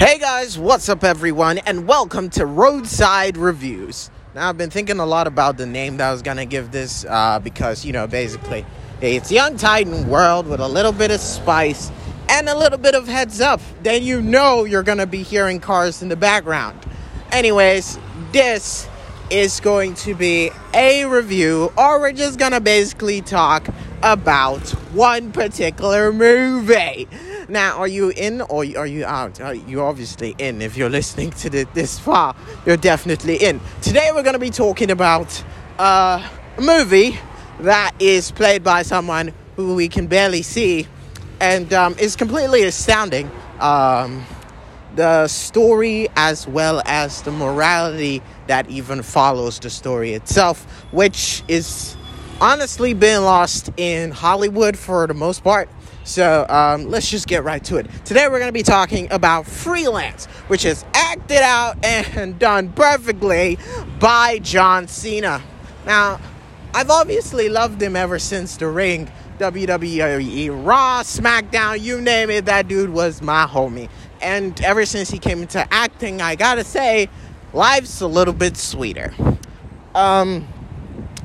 Hey guys, what's up everyone, and welcome to Roadside Reviews. Now, I've been thinking a lot about the name that I was gonna give this uh, because, you know, basically, it's Young Titan World with a little bit of spice and a little bit of heads up. Then you know you're gonna be hearing cars in the background. Anyways, this is going to be a review, or we're just gonna basically talk about one particular movie. Now, are you in or are you out? Uh, you're obviously in. If you're listening to this far, you're definitely in. Today, we're going to be talking about uh, a movie that is played by someone who we can barely see and um, is completely astounding. Um, the story, as well as the morality that even follows the story itself, which is honestly been lost in Hollywood for the most part. So um, let's just get right to it. Today we're going to be talking about Freelance, which is acted out and done perfectly by John Cena. Now, I've obviously loved him ever since The Ring, WWE, Raw, SmackDown, you name it, that dude was my homie. And ever since he came into acting, I gotta say, life's a little bit sweeter. Um,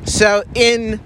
so in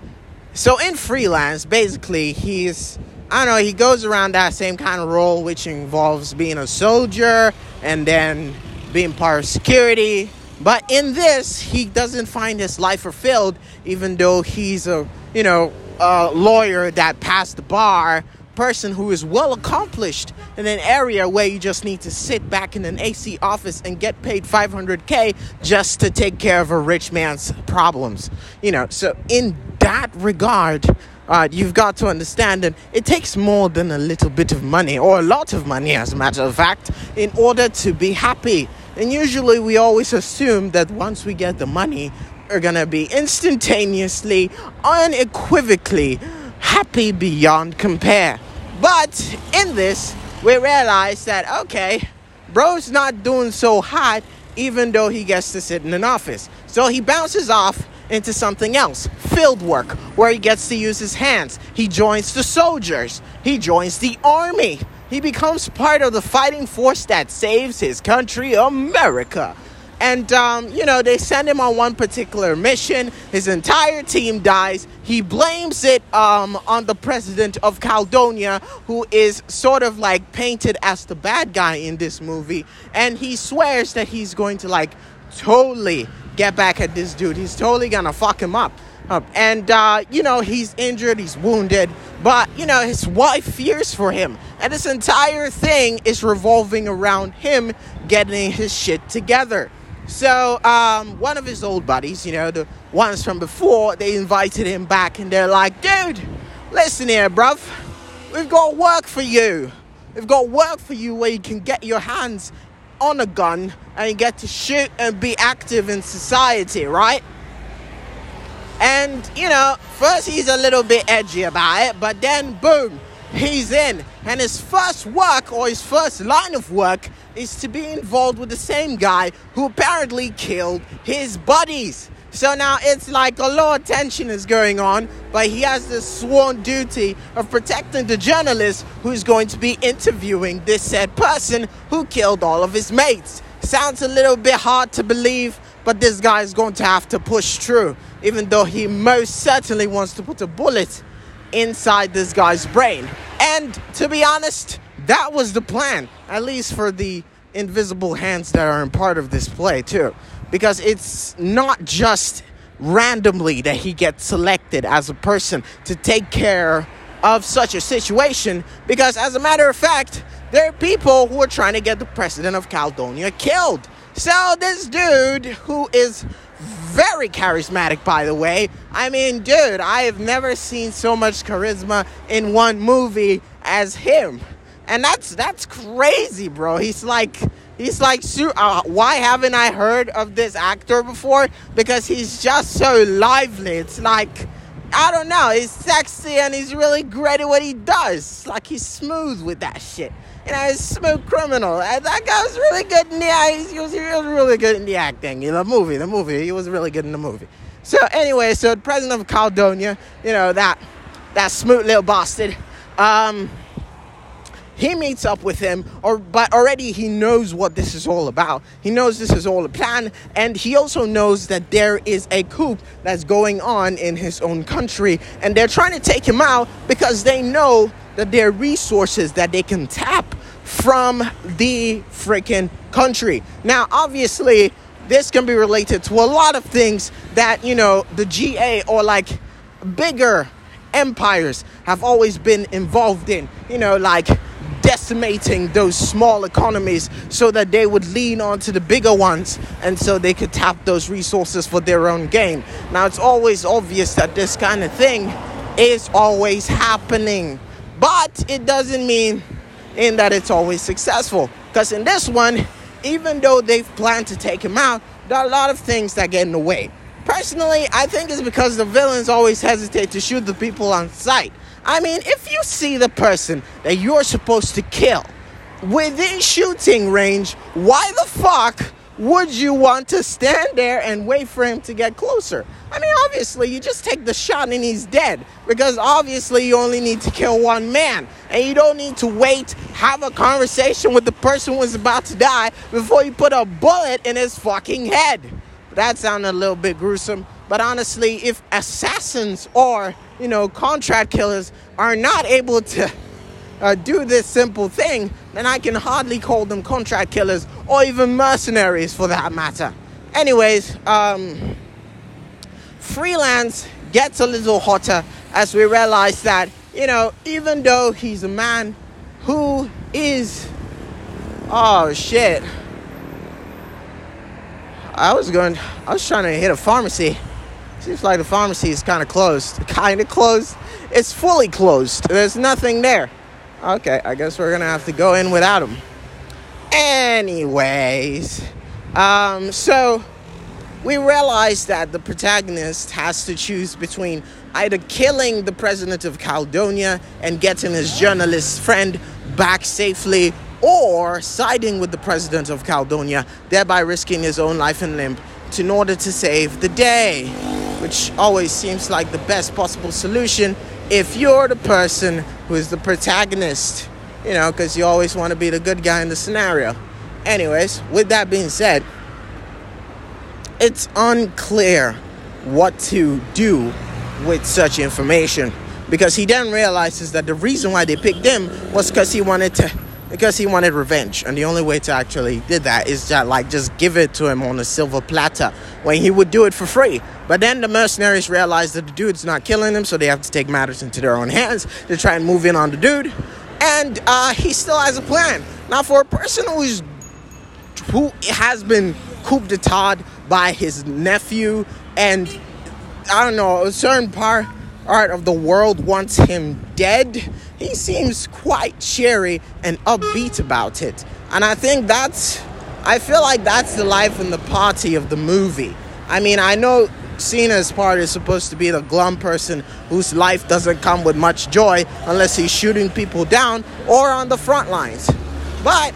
so in freelance, basically he's I don't know, he goes around that same kind of role which involves being a soldier and then being part of security. But in this, he doesn't find his life fulfilled, even though he's a you know a lawyer that passed the bar, person who is well accomplished in an area where you just need to sit back in an AC office and get paid 500k just to take care of a rich man's problems. You know, so in that regard, uh, you've got to understand that it takes more than a little bit of money, or a lot of money, as a matter of fact, in order to be happy. And usually, we always assume that once we get the money, we're gonna be instantaneously, unequivocally happy beyond compare. But in this, we realize that okay, bro's not doing so hot, even though he gets to sit in an office. So he bounces off into something else field work, where he gets to use his hands. He joins the soldiers, he joins the army. He becomes part of the fighting force that saves his country, America. And, um, you know, they send him on one particular mission. His entire team dies. He blames it um, on the president of Caledonia, who is sort of like painted as the bad guy in this movie. And he swears that he's going to, like, totally get back at this dude. He's totally gonna fuck him up. Uh, and, uh, you know, he's injured, he's wounded, but, you know, his wife fears for him. And this entire thing is revolving around him getting his shit together. So, um, one of his old buddies, you know, the ones from before, they invited him back and they're like, dude, listen here, bruv. We've got work for you. We've got work for you where you can get your hands on a gun and get to shoot and be active in society, right? And, you know, first he's a little bit edgy about it, but then boom, he's in. And his first work or his first line of work is to be involved with the same guy who apparently killed his buddies. So now it's like a lot of tension is going on, but he has this sworn duty of protecting the journalist who's going to be interviewing this said person who killed all of his mates. Sounds a little bit hard to believe, but this guy is going to have to push through, even though he most certainly wants to put a bullet inside this guy's brain. And to be honest, that was the plan, at least for the invisible hands that are in part of this play, too. Because it's not just randomly that he gets selected as a person to take care of such a situation. Because as a matter of fact there are people who are trying to get the president of Caledonia killed. So this dude who is very charismatic by the way i mean dude i have never seen so much charisma in one movie as him and that's that's crazy bro he's like He's like, uh, why haven't I heard of this actor before? Because he's just so lively. It's like, I don't know, he's sexy and he's really great at what he does. like he's smooth with that shit. You know, he's smooth criminal. And that guy was really good in the he was, he was really good in the acting. In the movie, the movie, he was really good in the movie. So anyway, so the president of Caledonia, you know that that smooth little bastard. Um, he meets up with him or but already he knows what this is all about. He knows this is all a plan and he also knows that there is a coup that's going on in his own country and they're trying to take him out because they know that there are resources that they can tap from the freaking country. Now obviously this can be related to a lot of things that you know the GA or like bigger empires have always been involved in. You know like decimating those small economies so that they would lean onto the bigger ones and so they could tap those resources for their own gain. Now, it's always obvious that this kind of thing is always happening, but it doesn't mean in that it's always successful. Because in this one, even though they've planned to take him out, there are a lot of things that get in the way. Personally, I think it's because the villains always hesitate to shoot the people on sight. I mean, if you see the person that you're supposed to kill within shooting range, why the fuck would you want to stand there and wait for him to get closer? I mean, obviously, you just take the shot and he's dead because obviously you only need to kill one man and you don't need to wait, have a conversation with the person who's about to die before you put a bullet in his fucking head. That sounded a little bit gruesome, but honestly, if assassins or you know, contract killers are not able to uh, do this simple thing, then I can hardly call them contract killers or even mercenaries for that matter. Anyways, um, freelance gets a little hotter as we realize that, you know, even though he's a man who is. Oh shit. I was going, I was trying to hit a pharmacy Seems like the pharmacy is kind of closed. Kind of closed. It's fully closed. There's nothing there. Okay, I guess we're gonna have to go in without him. Anyways, um, so we realize that the protagonist has to choose between either killing the president of Caledonia and getting his journalist friend back safely or siding with the president of Caledonia, thereby risking his own life and limb in order to save the day which always seems like the best possible solution if you're the person who is the protagonist, you know, because you always want to be the good guy in the scenario. Anyways, with that being said, it's unclear what to do with such information because he then realizes that the reason why they picked him was because he wanted to because he wanted revenge. And the only way to actually did that is to like just give it to him on a silver platter when he would do it for free. But then the mercenaries realize that the dude's not killing them so they have to take matters into their own hands to try and move in on the dude. And uh, he still has a plan. Now for a person who's who has been coup d'etat by his nephew and i don't know a certain part part of the world wants him dead he seems quite cheery and upbeat about it. And I think that's, I feel like that's the life and the party of the movie. I mean, I know Cena's part is supposed to be the glum person whose life doesn't come with much joy unless he's shooting people down or on the front lines. But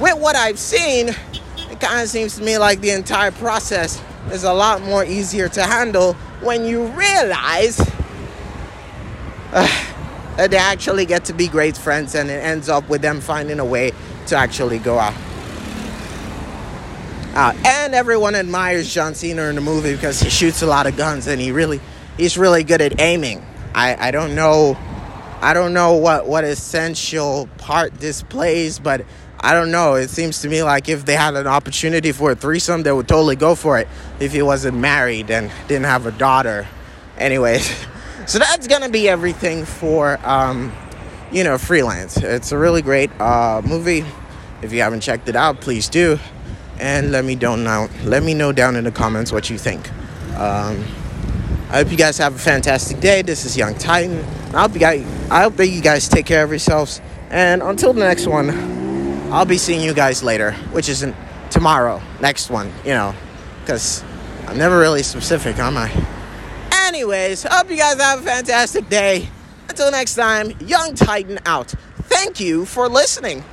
with what I've seen, it kind of seems to me like the entire process is a lot more easier to handle when you realize. Uh, they actually get to be great friends and it ends up with them finding a way to actually go out. Uh, and everyone admires John Cena in the movie because he shoots a lot of guns and he really he's really good at aiming. I, I don't know I don't know what, what essential part this plays, but I don't know. It seems to me like if they had an opportunity for a threesome, they would totally go for it if he wasn't married and didn't have a daughter. Anyways. So that's gonna be everything for um, you know freelance. It's a really great uh, movie. If you haven't checked it out, please do, and let me don't know let me know down in the comments what you think. Um, I hope you guys have a fantastic day. This is Young Titan. I hope you guys I hope that you guys take care of yourselves. And until the next one, I'll be seeing you guys later, which isn't tomorrow. Next one, you know, because I'm never really specific, am I? Anyways, hope you guys have a fantastic day. Until next time, Young Titan out. Thank you for listening.